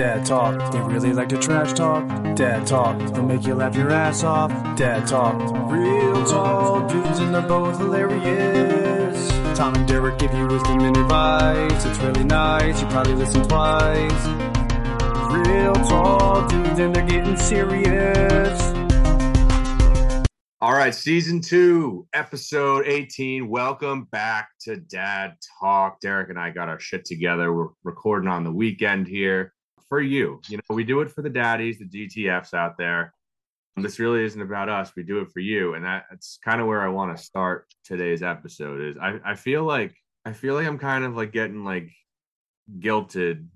Dad talk, they really like to trash talk. Dad talk, they'll make you laugh your ass off. Dad talk, real tall dudes and they're both hilarious. Tom and Derek give you wisdom and advice. It's really nice, you probably listen twice. Real tall dudes and they're getting serious. All right, season two, episode 18. Welcome back to Dad Talk. Derek and I got our shit together. We're recording on the weekend here for you. You know, we do it for the daddies, the DTFs out there. This really isn't about us. We do it for you. And that, that's kind of where I want to start today's episode is I, I feel like I feel like I'm kind of like getting like guilted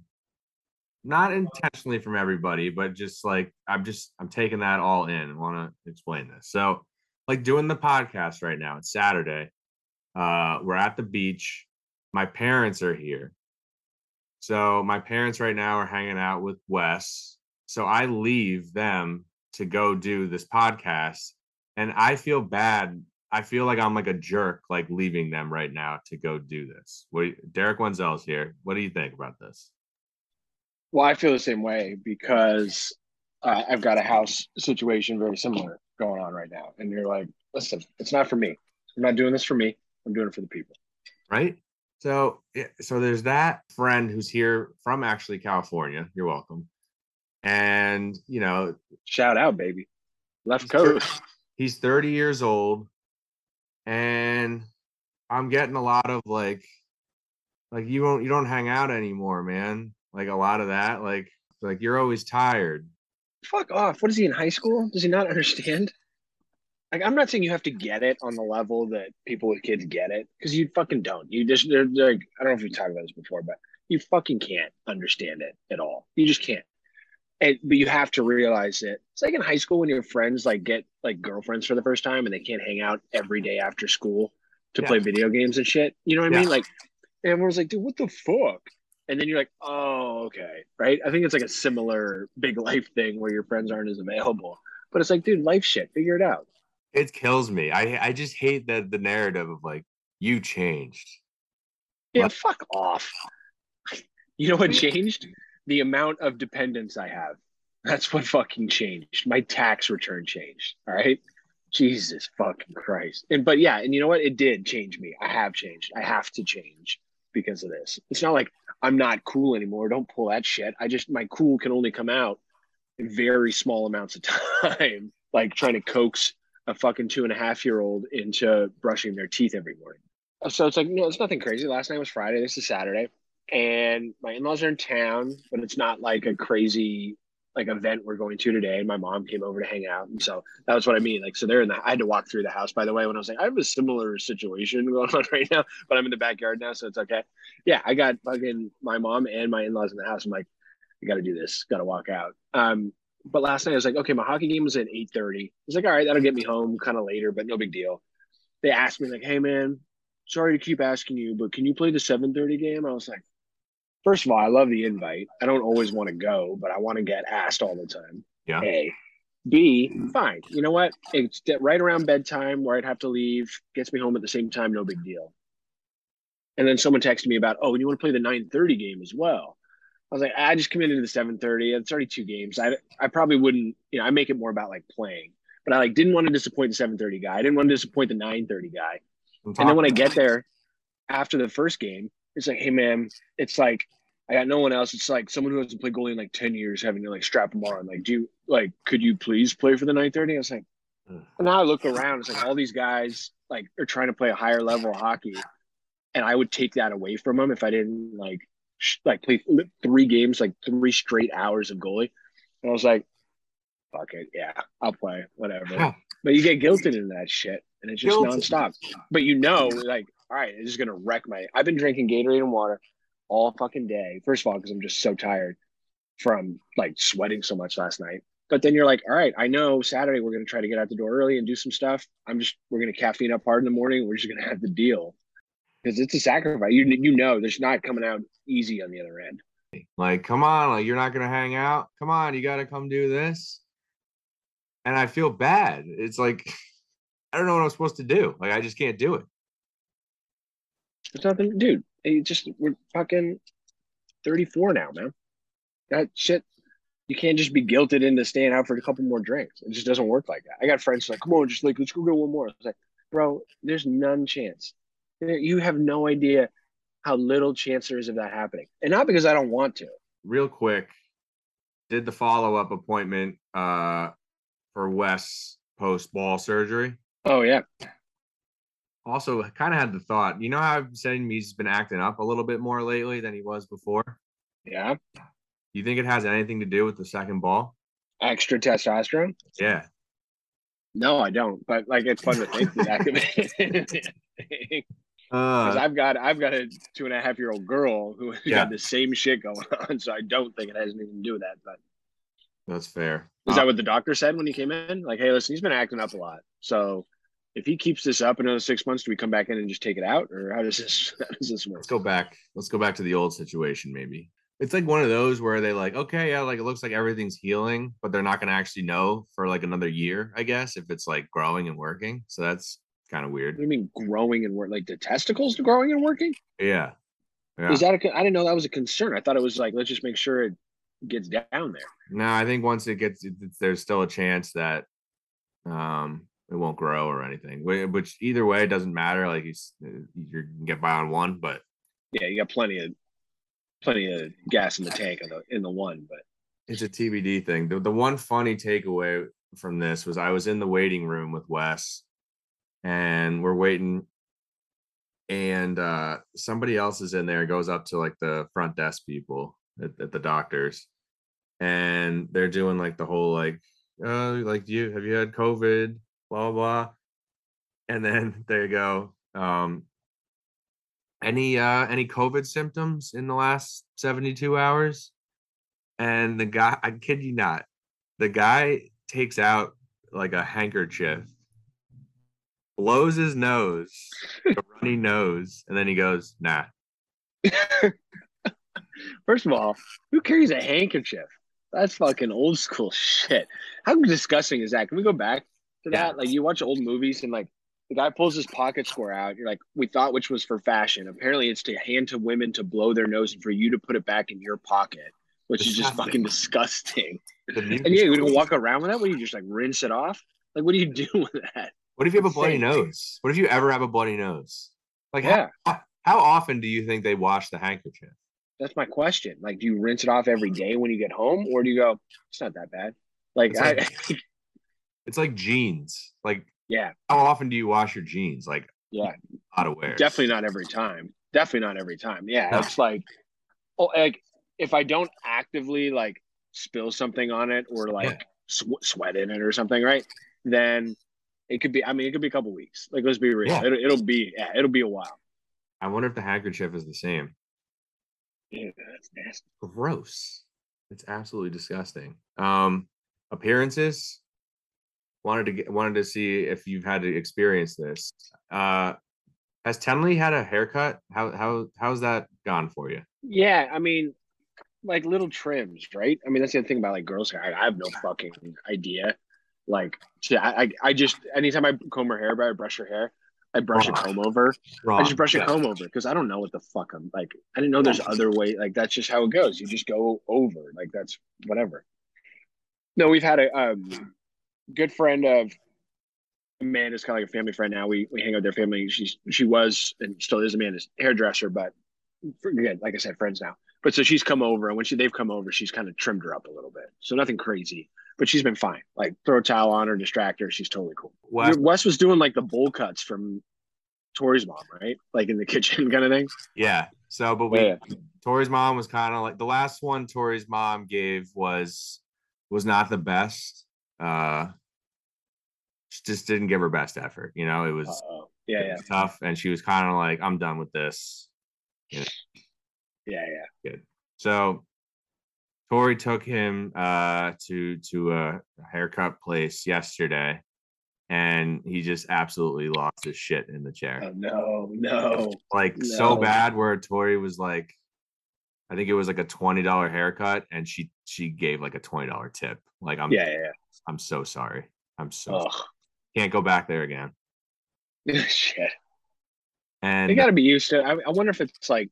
not intentionally from everybody, but just like I'm just I'm taking that all in and want to explain this. So like doing the podcast right now. It's Saturday. Uh, we're at the beach. My parents are here. So my parents right now are hanging out with Wes. So I leave them to go do this podcast. And I feel bad. I feel like I'm like a jerk, like leaving them right now to go do this. What Derek Wenzel's here. What do you think about this? Well, I feel the same way because uh, I've got a house situation very similar going on right now. And you're like, listen, it's not for me. I'm not doing this for me. I'm doing it for the people. Right. So, so there's that friend who's here from actually California. You're welcome. And you know, shout out, baby, left coast. He's 30 years old, and I'm getting a lot of like, like you don't you don't hang out anymore, man. Like a lot of that, like like you're always tired fuck off. What is he in high school? Does he not understand? Like, I'm not saying you have to get it on the level that people with kids get it because you fucking don't. You just, they're, they're like, I don't know if we talked about this before, but you fucking can't understand it at all. You just can't. And, but you have to realize it. It's like in high school when your friends like get like girlfriends for the first time and they can't hang out every day after school to yeah. play video games and shit. You know what I mean? Like, and everyone's like, dude, what the fuck? and then you're like, oh, okay, right? I think it's like a similar big life thing where your friends aren't as available. But it's like, dude, life shit, figure it out. It kills me. I I just hate that the narrative of like you changed. Yeah, like, fuck off. You know what changed? The amount of dependence I have. That's what fucking changed. My tax return changed. All right. Jesus fucking Christ. And but yeah, and you know what? It did change me. I have changed. I have to change because of this. It's not like I'm not cool anymore. Don't pull that shit. I just my cool can only come out in very small amounts of time, like trying to coax a fucking two and a half year old into brushing their teeth every morning. So it's like, no, it's nothing crazy. Last night was Friday. This is Saturday. And my in laws are in town, but it's not like a crazy like event we're going to today. And my mom came over to hang out. And so that was what I mean. Like, so they're in the, I had to walk through the house, by the way, when I was like, I have a similar situation going on right now, but I'm in the backyard now. So it's okay. Yeah. I got fucking my mom and my in-laws in the house. I'm like, I got to do this. Got to walk out. Um, but last night I was like, okay, my hockey game was at 8 30. I was like, all right, that'll get me home kind of later, but no big deal. They asked me like, Hey man, sorry to keep asking you, but can you play the 7 30 game? I was like, first of all, I love the invite. I don't always want to go, but I want to get asked all the time. Yeah. A. B, fine. You know what? It's right around bedtime where I'd have to leave, gets me home at the same time, no big deal. And then someone texted me about, oh, and you want to play the 9:30 game as well. I was like, I just committed to the 7:30. It's already two games. I I probably wouldn't, you know, I make it more about like playing. But I like didn't want to disappoint the 7:30 guy. I didn't want to disappoint the 9:30 guy. And then when I get there after the first game, it's like, hey man, it's like I got no one else. It's like someone who hasn't played goalie in like 10 years having to like strap them on. Like, do you like could you please play for the 930? I was like, mm. and now I look around, it's like all these guys like are trying to play a higher level of hockey. And I would take that away from them if I didn't like like play three games, like three straight hours of goalie. And I was like, fuck it, yeah, I'll play, whatever. But you get guilted into that shit, and it's just Guilty. nonstop. But you know, like, all right, it's just gonna wreck my. I've been drinking Gatorade and water all fucking day. First of all, because I'm just so tired from like sweating so much last night. But then you're like, all right, I know Saturday we're gonna try to get out the door early and do some stuff. I'm just we're gonna caffeine up hard in the morning. We're just gonna have the deal because it's a sacrifice. You you know, there's not coming out easy on the other end. Like, come on, like you're not gonna hang out. Come on, you got to come do this. And I feel bad. It's like I don't know what I'm supposed to do. Like I just can't do it. There's nothing, dude. He just we're fucking 34 now, man. that shit. You can't just be guilted into staying out for a couple more drinks. It just doesn't work like that. I got friends like, come on, just like let's go get one more. I was like, bro, there's none chance. You have no idea how little chance there is of that happening, and not because I don't want to. Real quick, did the follow up appointment uh, for Wes post ball surgery. Oh yeah, Also, kind of had the thought, you know how I've saying he's been acting up a little bit more lately than he was before. yeah. You think it has anything to do with the second ball? Extra testosterone. Yeah. No, I don't. But like, it's fun to think that. Because Uh, I've got I've got a two and a half year old girl who has Yeah. got the same shit going on, so I don't think it has anything to do with that. But that's fair. is Uh, that what the doctor said when he came in? Like, hey, listen, he's been acting up a lot. So if he keeps this up another six months, do we come back in and just take it out, or how does this how does this work? let's go back. Let's go back to the old situation, maybe. It's like one of those where they like, okay, yeah, like it looks like everything's healing, but they're not gonna actually know for like another year, I guess, if it's like growing and working. So that's kind of What weird. do you mean growing and work? Like the testicles growing and working? Yeah. Yeah. Is that a? I didn't know that was a concern. I thought it was like let's just make sure it gets down there. No, I think once it gets, it, there's still a chance that um it won't grow or anything. Which either way it doesn't matter. Like you, uh, you can get by on one, but Yeah, you got plenty of plenty of gas in the tank in the in the one, but it's a TBD thing. The, the one funny takeaway from this was I was in the waiting room with Wes, and we're waiting, and uh somebody else is in there. Goes up to like the front desk people at, at the doctors, and they're doing like the whole like, oh, like you have you had COVID, blah blah blah, and then they go, um, any uh any COVID symptoms in the last seventy two hours? and the guy i kid you not the guy takes out like a handkerchief blows his nose a runny nose and then he goes nah First of all, who carries a handkerchief? That's fucking old school shit. How disgusting is that? Can we go back to Yeah. that? Like you watch old movies and like the guy pulls his pocket square out. You're like, we thought which was for fashion. Apparently, it's to hand to women to blow their nose and for you to put it back in your pocket, which is just fucking disgusting. And yeah, you don't walk around with that. What do you just like rinse it off? Like, what do you do with that? What if you have a bloody nose what if you ever have a bloody nose like Yeah, how, how often do you think they wash the handkerchief that's my question. Like, do you rinse it off every day when you get home, or do you go, it's not that bad? Like, It's I, like- it's like jeans like yeah, how often do you wash your jeans like yeah. out of wear Definitely not every time. Definitely not every time. Yeah, No. it's like, oh, like if I don't actively like spill something on it or like sw- sweat in it or something, right? Then it could be. I mean, it could be a couple weeks. Like, let's be real. Yeah. It'll, it'll be. Yeah, it'll be a while. i wonder if the handkerchief is the same Yeah, that's nasty. gross. It's absolutely disgusting. Um, appearances. Wanted to get wanted to see if you've had to experience this. Uh, has Tenley had a haircut? How how how's that gone for you? Yeah, I mean, like little trims, right? I mean, that's the thing about like girls' hair. I, I have no fucking idea. Like, so I, I, I just anytime I comb her hair, by I brush her hair. I brush a Oh. comb over. I just brush a comb over because I don't know what the fuck I'm like. I didn't know there's other way. Like that's just how it goes. You just go over. Like that's whatever. No, we've had a um, good friend of Amanda's kind of like a family friend now. We we hang out with their family. She's she was and still is Amanda's hairdresser, but again, like I said, friends now. But so she's come over, and when she they've come over, she's kind of trimmed her up a little bit. So nothing crazy, but she's been fine. Like throw a towel on her, distract her. She's totally cool. Wes- Wes was doing like the bowl cuts from Tori's mom, right? Like in the kitchen kind of thing. yeah. So, but we Yeah. Tori's mom was kind of like the last one Tori's mom gave was was not the best. Uh, she just didn't give her best effort. You know, it was Uh-oh. Yeah, it yeah, tough, and she was kind of like, "I'm done with this." yeah, yeah. Good. So Tori took him uh to to a haircut place yesterday and he just absolutely lost his shit in the chair. Oh no, no. like so bad where Tori was like I think it was like a $20 haircut and she she gave like a $20 tip. Like I'm Yeah, yeah. I'm so sorry. I'm so yeah. can't go back there again. Shit. And They got to be used to. I, I wonder if it's like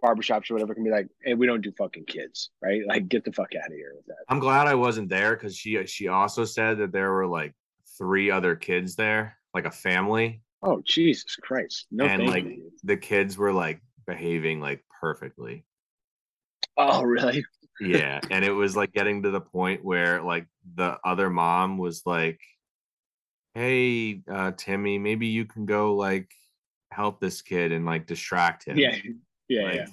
barbershops or whatever can be like, hey, we don't do fucking kids, right? Like, get the fuck out of here with that. I'm glad I wasn't there because she she also said that there were like three other kids there, like a family, Oh, Jesus Christ. No, and like you. the kids were like behaving like perfectly. Oh, really? Yeah, and it was like getting to the point where like the other mom was like, "Hey, uh, Timmy, maybe you can go like help this kid and like distract him." Yeah. Yeah. Like, yeah.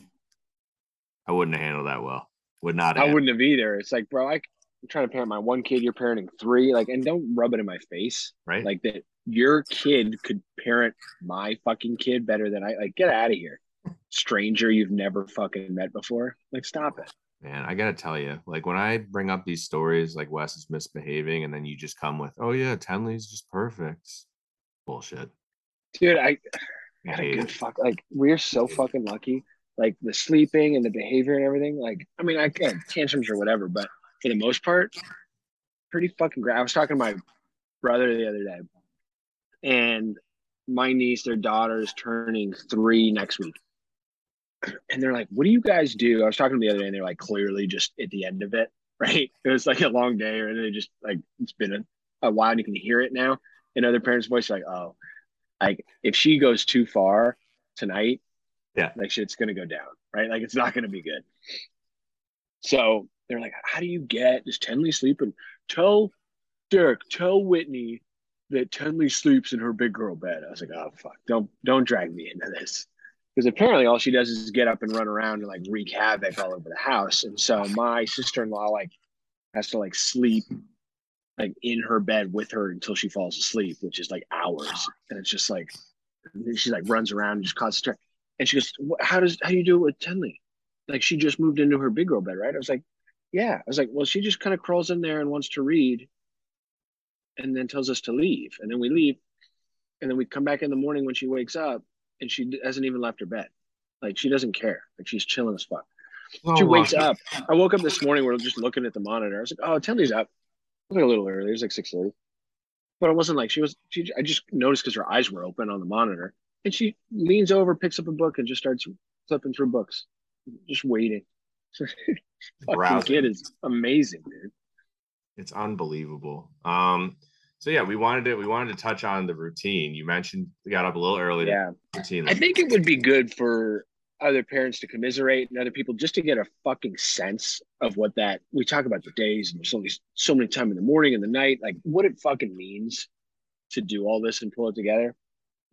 I wouldn't have handled that well. Would not. I wouldn't have either. It's like, bro, I, I'm trying to parent my one kid, you're parenting three. Like, and don't rub it in my face. Right. Like that your kid could parent my fucking kid better than I like get out of here. Stranger you've never fucking met before. Like, stop it. Man, I gotta tell you, like when I bring up these stories, like Wes is misbehaving, and then you just come with, "Oh yeah, Tenley's just perfect." Bullshit. Dude, I I got a good fuck. Like, we're so fucking lucky. Like the sleeping and the behavior and everything. Like, I mean, I get tantrums or whatever, but for the most part, pretty fucking great. I was talking to my brother the other day, and my niece, their daughter, is turning three next week. And they're like, What do you guys do? I was talking to the other day, and they're like, clearly just at the end of it, right? It was like a long day, or they just like, it's been a, a while, and you can hear it now in other parents' voice, like, Oh, like if she goes too far tonight, Yeah. like shit's gonna go down, right? Like it's not gonna be good. So they're like, How do you get does Tenley sleep? And tell Derek, tell Whitney that Tenley sleeps in her big girl bed. I was like, Oh fuck, don't don't drag me into this. Because apparently all she does is get up and run around and like wreak havoc all over the house. And so my sister-in-law like has to like sleep like in her bed with her until she falls asleep, which is like hours. And it's just like she like runs around and just concentrate. And she goes, "How does how do you do it with Tenley? Like she just moved into her big girl bed, right?" I was like, "Yeah." I was like, "Well, she just kind of crawls in there and wants to read, and then tells us to leave, and then we leave, and then we come back in the morning when she wakes up, and she hasn't even left her bed. Like she doesn't care. Like she's chilling as fuck." She oh wakes up. I woke up this morning. We are just looking at the monitor. I was like, "Oh, Tenley's up." Was like a little early. It was like six thirty, but it wasn't like she was. She. I just noticed because her eyes were open on the monitor, and she leans over, picks up a book, and just starts flipping through books, just waiting. Fucking kid is amazing, dude. It's unbelievable. Um, so yeah, we wanted to we wanted to touch on the routine. You mentioned we got up a little early. Yeah, routine. I think it would be good for other parents to commiserate and other people just to get a fucking sense of what that we talk about the days and there's only so many time in the morning and the night, like what it fucking means to do all this and pull it together.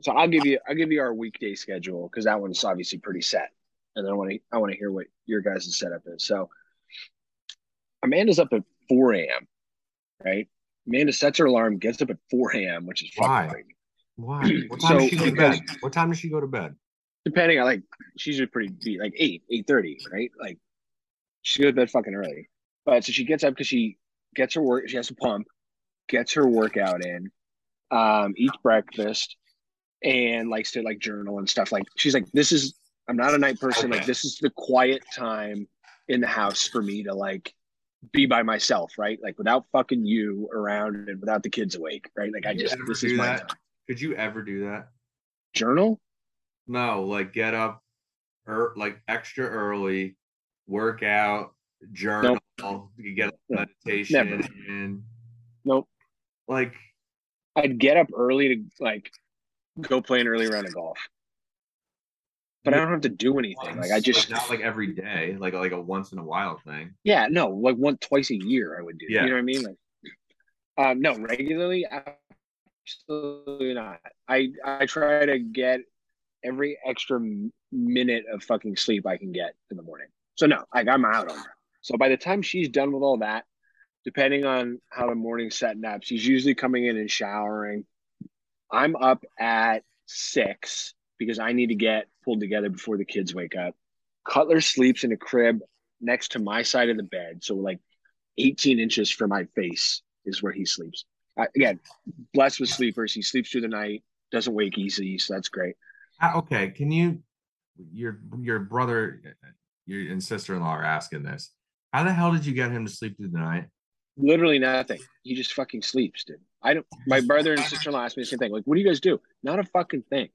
So I'll give you I'll give you our weekday schedule because that one's obviously pretty set. And then I want to I want to hear what your guys' setup is. So Amanda's up at 4 a.m. Right? Amanda sets her alarm, gets up at 4 a.m., which is fucking Why? crazy. Why? What time does So, she go to bed? What time does she go to bed? Depending on like she's usually pretty beat like eight eight thirty right? Like she goes to bed fucking early. But so she gets up because she gets her work she has to pump gets her workout in um eats breakfast and likes to like journal and stuff. Like she's like this is i'm not a night person. Like this is the quiet time in the house for me to like be by myself right? Like without fucking you around and without the kids awake right? Like i Could you just this is my time. Could you ever do that? journal No, like get up, er, like extra early, work out, journal. You get meditation never. in. nope Like I'd get up early to like go play an early round of golf. But I don't have to do anything. Like I just not like every day, like like a once in a while thing. yeah, no, like one twice a year I would do. Yeah. You know what I mean? Like um no, regularly absolutely not. I I try to get every extra minute of fucking sleep I can get in the morning. So no, like I'm out on her. So by the time she's done with all that, depending on how the morning's setting up, she's usually coming in and showering. I'm up at six because I need to get pulled together before the kids wake up. Cutler sleeps in a crib next to my side of the bed. So, like 18 inches from my face is where he sleeps. Uh, again, blessed with sleepers. He sleeps through the night, doesn't wake easy. So, that's great. Ah, Okay, can you your your brother your and sister-in-law are asking this. How the hell did you get him to sleep through the night? Literally nothing. He just fucking sleeps, dude. I don't. My brother and sister in law asked me the same thing. Like, what do you guys do? Not a fucking thing.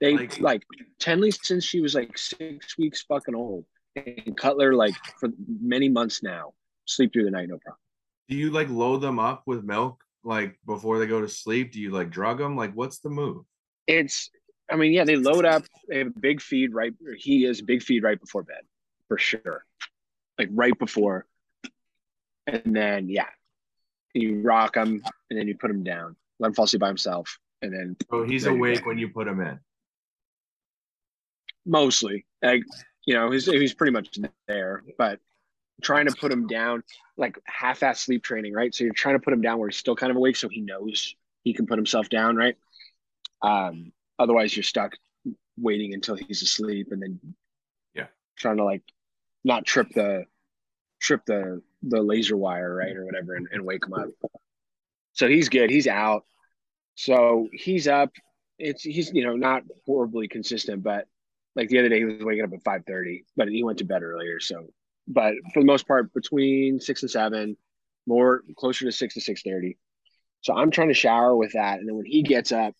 They Like- like, Tenley since she was like six weeks fucking old, and Cutler like for many months now sleep through the night no problem. Do you like load them up with milk like before they go to sleep? Do you like drug them? Like, what's the move? It's I mean yeah they load up they have a big feed right he is big feed right before bed for sure, like right before, and then yeah, you rock him and then you put him down, let him fall asleep by himself, and then So he's awake when you put him in. mostly. Like you know he's he's pretty much there but trying to put him down like half-ass sleep training right? So you're trying to put him down where he's still kind of awake so he knows he can put himself down right? Um otherwise you're stuck waiting until he's asleep and then Yeah. trying to like not trip the trip the the laser wire right or whatever and, and wake him up. So he's good. He's out. So he's up. It's he's you know not horribly consistent but like the other day he was waking up at 5.30 but he went to bed earlier so. But for the most part between 6 and 7 more closer to 6 to 6.30 so i'm trying to shower with that and then when he gets up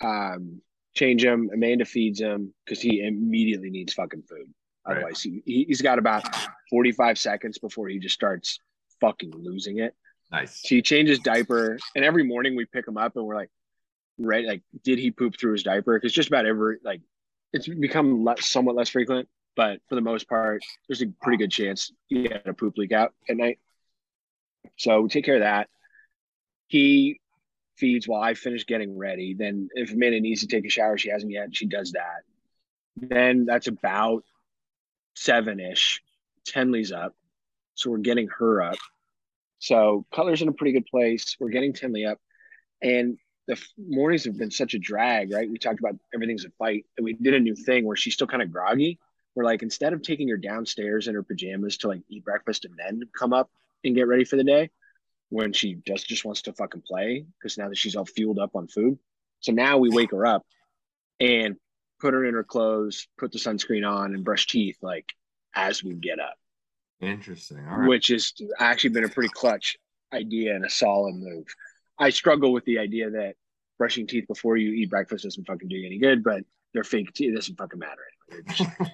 um change him amanda feeds him because he immediately needs fucking food otherwise he, he, he's got about 45 seconds before he just starts fucking losing it Nice. so he changes diaper, and every morning we pick him up and we're like, right, like, did he poop through his diaper? Because just about every like, it's become less, somewhat less frequent, but for the most part, there's a pretty good chance he had a poop leak out at night. So we take care of that. He feeds while I finish getting ready. Then if Amanda needs to take a shower, she hasn't yet. She does that. Then that's about seven ish. Tenley's up, so we're getting her up. So Cutler's in a pretty good place. We're getting Tenley up, and the f- mornings have been such a drag, right? We talked about everything's a fight, and we did a new thing where she's still kind of groggy. We're like, instead of taking her downstairs in her pajamas to like eat breakfast and then come up and get ready for the day, when she just just wants to fucking play because now that she's all fueled up on food. So now we wake her up and put her in her clothes, put the sunscreen on, and brush teeth like as we get up Interesting. All right. which has actually been a pretty clutch idea and a solid move. I struggle with the idea that brushing teeth before you eat breakfast doesn't fucking do you any good, but they're fake teeth. It doesn't fucking matter anyway.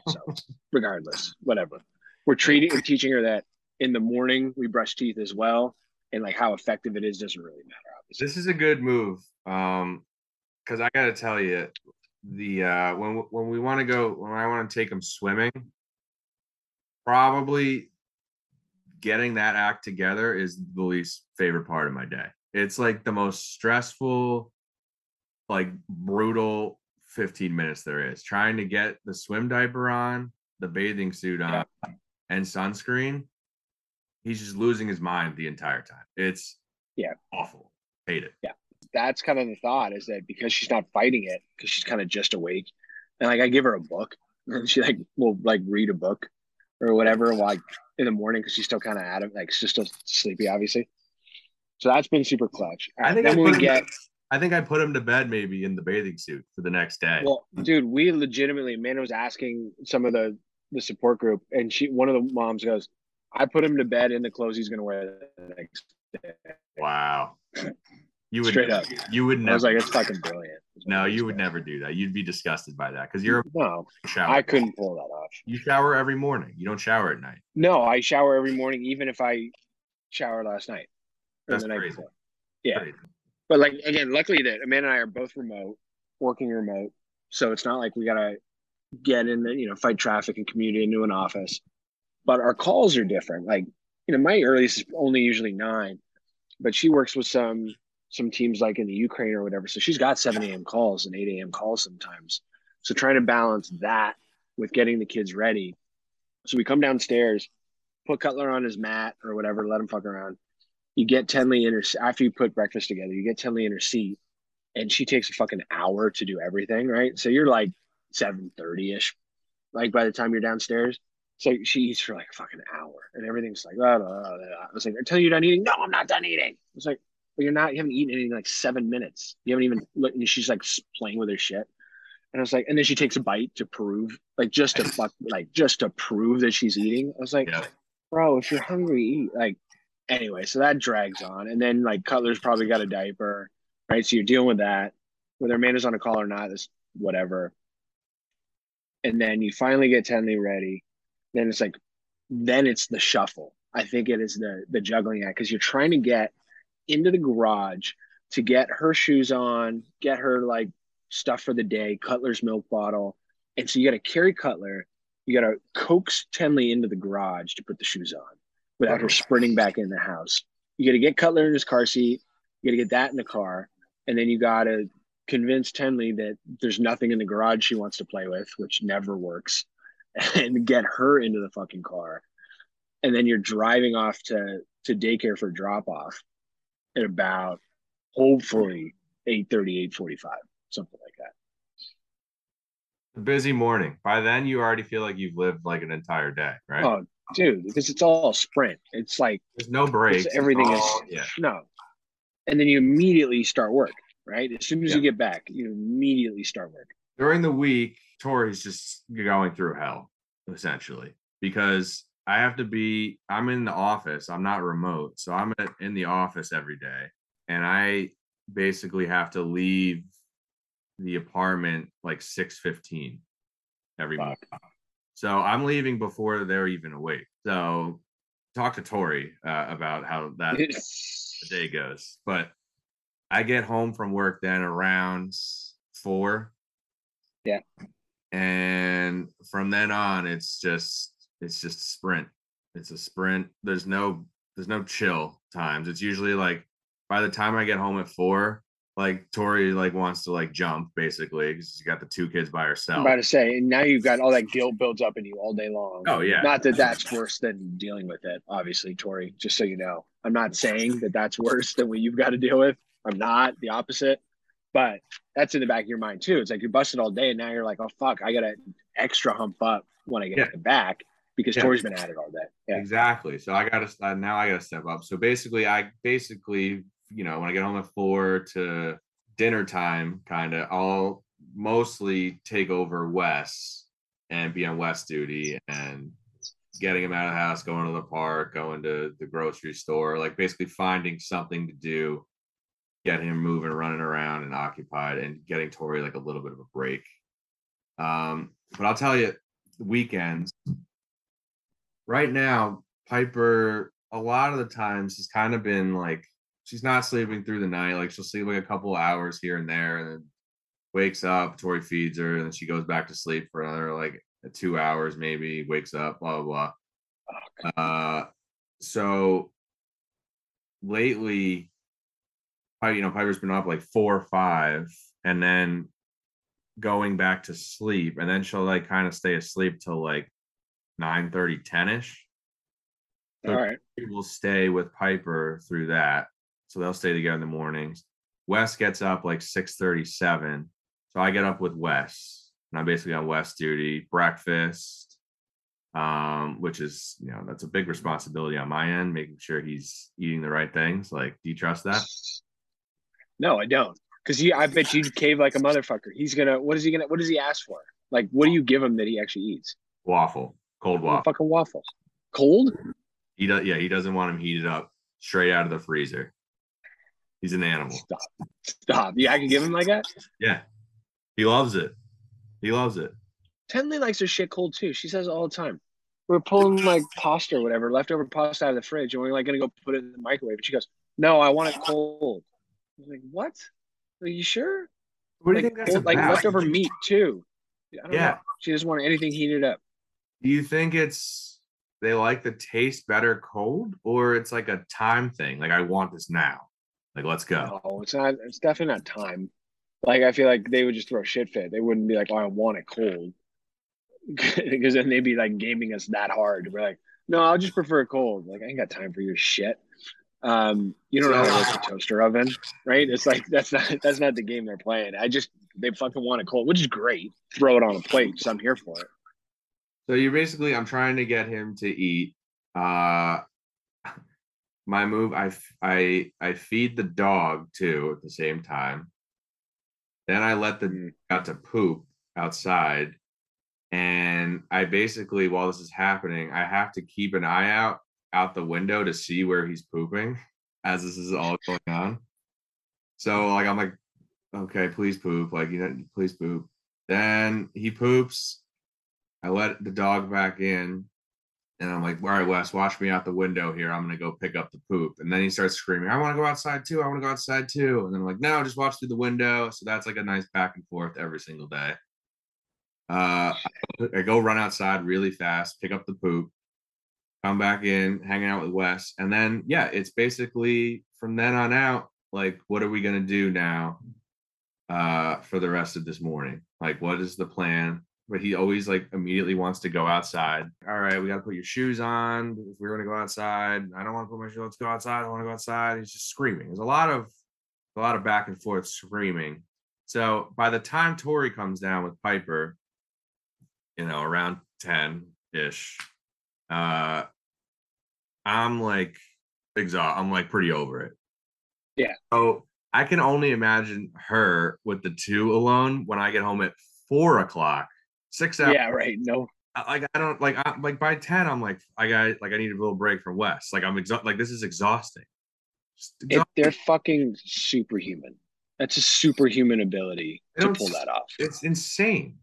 So regardless, whatever. We're treating, we're teaching her that in the morning we brush teeth as well, and like how effective it is doesn't really matter. Obviously, This is a good move. Um, because I gotta tell you, the uh when when we want to go when I want to take them swimming, probably getting that act together is the least favorite part of my day. It's like the most stressful, like brutal 15 minutes there is. Trying to get the swim diaper on, the bathing suit on, and sunscreen. He's just losing his mind the entire time. It's Yeah. awful. Hate it. Yeah, that's kind of the thought is that because she's not fighting it, because she's kind of just awake, and like I give her a book, and she like will like read a book or whatever, like in the morning because she's still kind of out of like she's still sleepy, obviously. So that's been super clutch. I think I then put we him get I think I put him to bed maybe in the bathing suit for the next day. well, dude. We legitimately, Amanda was asking some of the the support group, and she one of the moms goes, "I put him to bed in the clothes he's gonna wear the next day." wow. You would Straight up. you would never. I was like, "It's fucking brilliant." no, you would never do that. You'd be disgusted by that because you're No, shower. I couldn't pull that off. You shower every morning. You don't shower at night. No, I shower every morning, even if I showered last night or That's the night crazy. before. Yeah. Crazy. But like again, luckily that Amanda and I are both remote, working remote, so it's not like we gotta get in the you know fight traffic and commute into an office. But our calls are different. Like you know, my earliest is only usually nine, but she works with some some teams like in the Ukraine or whatever. So she's got seven a.m. calls and eight a.m. calls sometimes. So trying to balance that with getting the kids ready. So we come downstairs, put Cutler on his mat or whatever, let him fuck around. You get Tenley in her after you put breakfast together. You get Tenley in her seat, and she takes a fucking hour to do everything. Right, so you're like seven thirty ish, like by the time you're downstairs. So she eats for like a fucking hour, and everything's like, blah, blah, blah, blah. I was like, I tell you, you're done eating. No, I'm not done eating. I was like, but you're not. You haven't eaten anything in like seven minutes. You haven't even. looked And she's like playing with her shit. And I was like, and then she takes a bite to prove, like just to fuck, like just to prove that she's eating. I was like, Yeah. bro, if you're hungry, eat. Like, anyway, so that drags on. And then like Cutler's probably got a diaper, right? So you're dealing with that. Whether Amanda's on a call or not, this whatever. And then you finally get Tenley ready. Then it's like, then it's the shuffle. I think it is the the juggling act because you're trying to get into the garage to get her shoes on, get her like stuff for the day, Cutler's milk bottle. And so you got to carry Cutler, you got to coax Tenley into the garage to put the shoes on without her sprinting back in the house. You got to get Cutler in his car seat, you got to get that in the car, and then you got to convince Tenley that there's nothing in the garage she wants to play with, which never works, and get her into the fucking car. And then you're driving off to to daycare for drop off at about hopefully 8 45 something like that A busy morning. By then, you already feel like you've lived like an entire day, right? oh dude because it's all sprint it's like There's no breaks. everything is yeah. no and then you immediately start work right as soon as Yeah. you get back you immediately start work during the week, Tori's just going through hell, essentially, because I have to be, I'm in the office, I'm not remote. So I'm at, in the office every day. And I basically have to leave the apartment like 6:15 every morning. So I'm leaving before they're even awake. So talk to Tori uh, about how that day goes. But I get home from work then around four. Yeah. And from then on, it's just it's just a sprint. It's a sprint. There's no there's no chill times. It's usually like by the time I get home at four, like Tori like wants to like jump basically because she's got the two kids by herself i'm about to say and now you've got all that guilt builds up in you all day long Oh yeah. not that that's worse than dealing with it obviously tori just so you know i'm not saying that that's worse than what you've got to deal with i'm not the opposite but that's in the back of your mind too it's like you're busted all day and now you're like oh fuck i gotta extra hump up when i get Yeah. back because Yeah. tori's been at it all day yeah Exactly. So I gotta uh, now I gotta step up. So basically, I basically you know when I get home at four to dinner time, kind of, I'll mostly take over Wes and be on Wes duty and getting him out of the house, going to the park, going to the grocery store, like basically finding something to do, get him moving, running around and occupied, and getting Tori like a little bit of a break. Um, but I'll tell you, weekends right now, Piper, a lot of the times has kind of been like she's not sleeping through the night. Like she'll sleep like a couple hours here and there, and then wakes up. Tori feeds her, and then she goes back to sleep for another like two hours, maybe. Wakes up, blah blah blah. Uh, so lately, you know, Piper's been up like four or five, and then going back to sleep, and then she'll like kind of stay asleep till like 9 30 10 ish all right. will stay with piper through that. So they'll stay together in the mornings. Wes gets up like 6 37 so i get up with wes and i'm basically on wes duty breakfast um which is you know that's a big responsibility on my end making sure he's eating the right things. Like do you trust that no i don't because i bet you cave like a motherfucker he's gonna what is he gonna what does he ask for like what do you give him that he actually eats waffle cold waffle fucking waffle cold he does yeah he doesn't want him heated up straight out of the freezer he's an animal stop stop yeah i can give him like that Yeah. He loves it. He loves it. Tenley likes her shit cold too. She says all the time. We're pulling like pasta or whatever, leftover pasta out of the fridge, and we're like gonna go put it in the microwave. And she goes, "No, I want it cold." I was like, "What? Are you sure?" What like, cold- like leftover meat too. I don't Yeah. know. She doesn't want anything heated up. Do you think it's they like the taste better cold or it's like a time thing? Like I want this now. Like let's go. No, it's not. It's definitely not time. Like I feel like they would just throw a shit fit. They wouldn't be like, "Oh, I want it cold," because then they'd be like gaming us that hard. We're like, "No, I'll just prefer cold." Like I ain't got time for your shit. Um, you don't know how to work a toaster oven, right? It's like that's not that's not the game they're playing. I just they fucking want it cold, which is great. Throw it on a plate, so I'm here for it. So you're basically I'm trying to get him to eat. Uh my move I I I feed the dog too at the same time. Then I let the Mm. got to poop outside. And I basically, while this is happening, I have to keep an eye out out the window to see where he's pooping as this is all going on. So like I'm like, okay, please poop, like you know, please poop. Then he poops. I let the dog back in. And I'm like, all right, Wes, watch me out the window here. I'm gonna go pick up the poop. And then he starts screaming, I want to go outside too. I want to go outside too. And then I'm like, no, just watch through the window. So that's like a nice back and forth every single day. Uh, I go run outside really fast, pick up the poop, come back in, hanging out with Wes, and then yeah, it's basically from then on out. Like, what are we gonna do now uh, for the rest of this morning? Like, what is the plan? But he always like immediately wants to go outside. All right, we got to put your shoes on if we're gonna go outside. I don't want to put my shoes. Let's go outside. I want to go outside. He's just screaming. There's a lot of a lot of back and forth screaming. So by the time Tori comes down with Piper, you know, around 10 ish, uh, I'm like exhausted. I'm like pretty over it. Yeah. So I can only imagine her with the two alone when I get home at four o'clock, six hours. Yeah, right. No, I- Like I don't like I, like by ten I'm like I got like I need a little break from Wes. Like I'm exhausted. Like this is exhausting. It, they're fucking superhuman. That's a superhuman ability to pull that off. it's insane.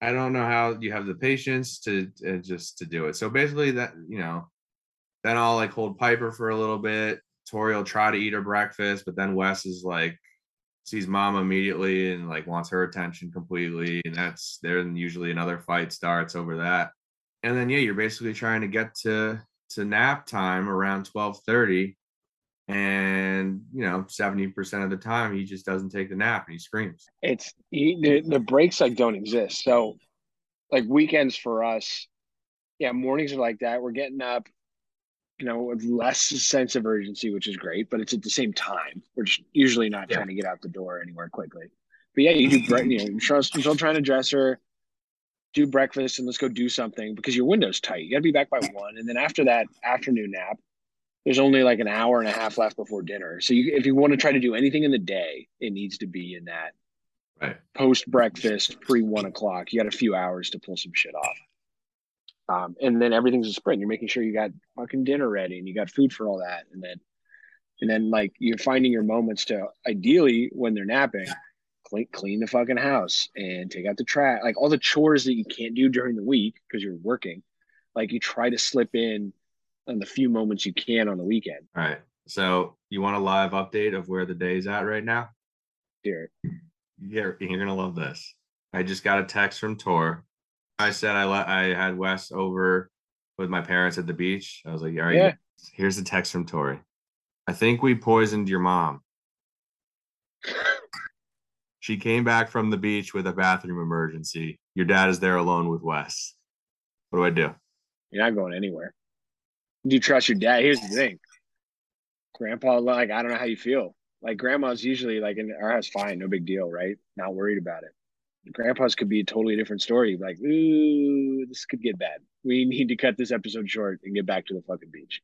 I don't know how you have the patience to uh, just to do it. So basically, that you know, then I'll like hold Piper for a little bit. Tori will try to eat her breakfast, but then Wes is like sees mom immediately and like wants her attention completely, and that's then usually another fight starts over that. And then yeah, you're basically trying to get to to nap time around twelve thirty, and you know, seventy percent of the time he just doesn't take the nap and he screams. It's he, the the breaks like don't exist. So, like weekends for us, yeah, mornings are like that. We're getting up, you know, with less sense of urgency, which is great, but it's at the same time. We're just usually not Yeah. trying to get out the door anywhere quickly. But yeah, you do, you know, you're still- trying to dress her, do breakfast, and let's go do something because your window's tight. You got to be back by one, and then after that afternoon nap, there's only like an hour and a half left before dinner. So you, if you want to try to do anything in the day, it needs to be in that Right. post breakfast, pre one o'clock. You got a few hours to pull some shit off. Um, and then everything's a sprint. You're making sure you got fucking dinner ready and you got food for all that. And then, and then like you're finding your moments to ideally when they're napping, clean, clean the fucking house and take out the trash, like all the chores that you can't do during the week because you're working. Like you try to slip in on the few moments you can on the weekend. All right. So you want a live update of where the day's at right now? Here, You're, you're gonna love this. I just got a text from Tor. I said I let I had Wes over with my parents at the beach. I was like, all right, Yeah. here's the text from Tori. I think we poisoned your mom. She came back from the beach with a bathroom emergency. Your dad is there alone with Wes. What do I do? You're not going anywhere. Do you trust your dad? Here's the thing. Grandpa, like, I don't know how you feel. Like, grandma's usually like in our house, fine, no big deal, right? Not worried about it. Grandpa's could be a totally different story. Like, ooh, this could get bad. We need to cut this episode short and get back to the fucking beach.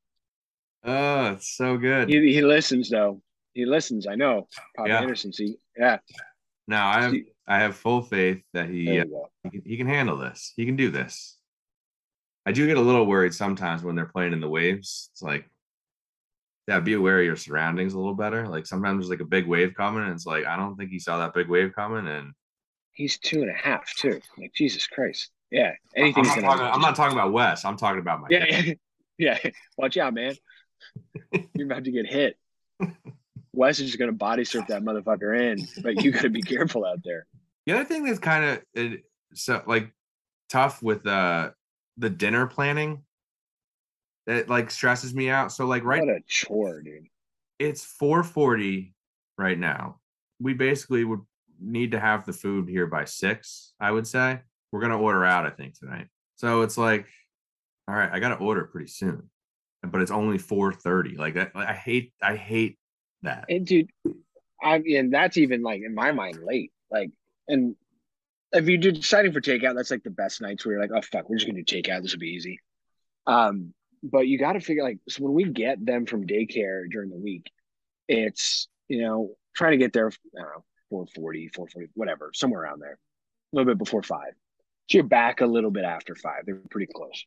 Oh, it's so good. He, he listens though. He listens. I know. Papa Yeah. Anderson. See, yeah. No, I have I have full faith that he uh, he can, he can handle this. He can do this. I do get a little worried sometimes when they're playing in the waves. It's like, yeah, be aware of your surroundings a little better. Like sometimes there's like a big wave coming, and it's like I don't think he saw that big wave coming. And He's two and a half too. Like Jesus Christ. Yeah. I'm Anything's not, gonna. talking, I'm not talking about Wes. I'm talking about my Yeah, yeah, yeah. Watch out, man. You're about to get hit. Wes is just gonna body surf that motherfucker in, but you gotta be careful out there. The other thing that's kind of so like tough with uh the dinner planning that like stresses me out. So like right What a chore, dude. it's 440 right now. We basically would need to have the food here by six, I would say. We're gonna order out, I think, tonight. So it's like, all right, I gotta order pretty soon. But it's only 430. Like that, I hate I hate that. And dude, I mean that's even like in my mind late. Like, and if you're deciding for takeout, that's like the best nights where you're like, oh fuck, we're just gonna do takeout. This will be easy. Um, but you got to figure like so when we get them from daycare during the week, it's you know trying to get there. I don't know, 440, 440, whatever, somewhere around there, a little bit before five. So you're back a little bit after five. They're pretty close,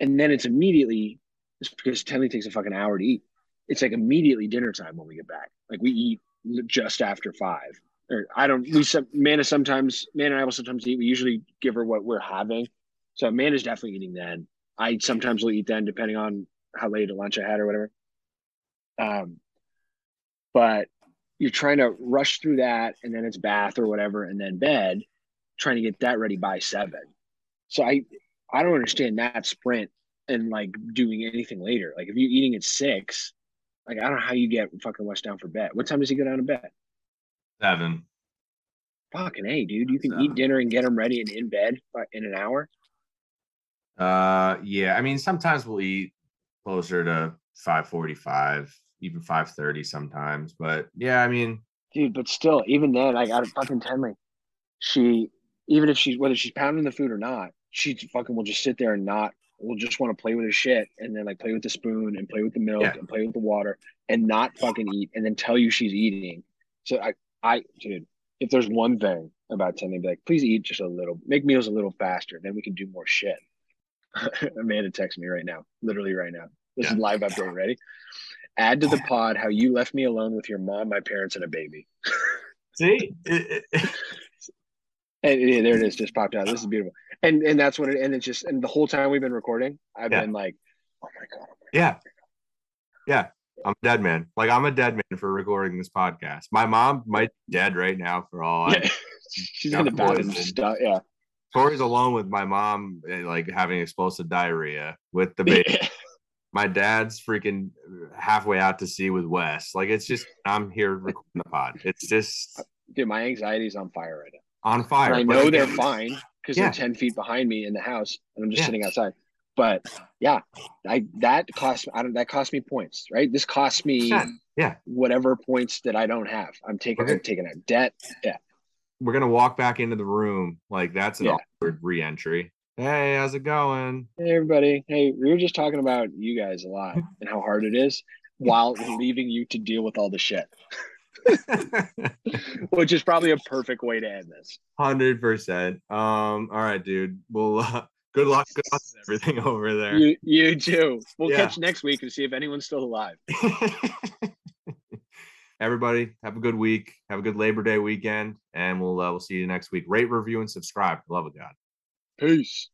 and then it's immediately just because it only takes a fucking hour to eat. It's like immediately dinner time when we get back. Like we eat just after five, or I don't. We Amanda sometimes. Amanda and I will sometimes eat. We usually give her what we're having. So Amanda's definitely eating then. I sometimes will eat then, depending on how late a lunch I had or whatever. Um, but you're trying to rush through that, and then it's bath or whatever, and then bed, trying to get that ready by seven. So I, I don't understand that sprint and like doing anything later. Like if you're eating at six, like I don't know how you get fucking Wes down for bed. What time does he go down to bed? Seven. Fucking hey, dude, you can Seven. eat dinner and get him ready and in bed in an hour. Uh, yeah. I mean, sometimes we'll eat closer to five forty-five, even five thirty sometimes. But yeah, I mean, dude. But still, even then, I got to fucking tell me, she even if she's whether she's pounding the food or not, she fucking will just sit there and not. Will just want to play with her shit and then like play with the spoon and play with the milk Yeah. and play with the water and not fucking eat and then tell you she's eating. So I, I, dude, if there's one thing about something, be like, please eat just a little, make meals a little faster, then we can do more shit. Amanda text me right now, literally right now. This is live update. Ready? Add to the pod how you left me alone with your mom, my parents, and a baby. see, And yeah, there it is, just popped out. This is beautiful. And and that's what it and it's just and the whole time we've been recording, I've Yeah. been like, oh my god. yeah, yeah. I'm a dead man. Like I'm a dead man for recording this podcast. My mom might be dead right now for all I Yeah. She's got in the bathroom. Yeah. Tori's alone with my mom, eh, like having explosive diarrhea with the baby. my dad's freaking halfway out to sea with Wes. Like it's just I'm here recording the pod. It's just Dude, my anxiety's on fire right now. on fire. And I know they're fine because Yeah. they're 10 feet behind me in the house and I'm just Yeah. sitting outside. But yeah, I that cost I don't that cost me points, right? This costs me Yeah. Yeah. whatever points that I don't have. I'm taking Okay. I'm taking out debt. We're gonna walk back into the room like that's an Yeah. awkward re-entry. Hey, how's it going? Hey everybody. Hey, we were just talking about you guys a lot and how hard it is while leaving you to deal with all the shit. Which is probably a perfect way to end this. Hundred percent. Um. All right, dude. Well, uh, good luck. Good luck with everything over there. You you too. We'll Yeah. catch next week and see if anyone's still alive. Everybody, have a good week. Have a good Labor Day weekend, and we'll uh, we'll see you next week. Rate, review, and subscribe. Love of God. Peace.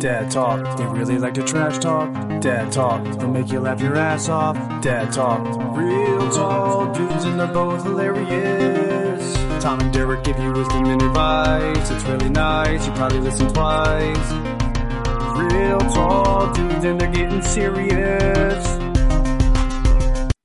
Dad talk, they really like to trash talk. Dad talk, they'll make you laugh your ass off. Dad talk, real tall dudes and they're both hilarious. Tom and Derek give you wisdom and advice. It's really nice, you probably listen twice. Real tall dudes and they're getting serious.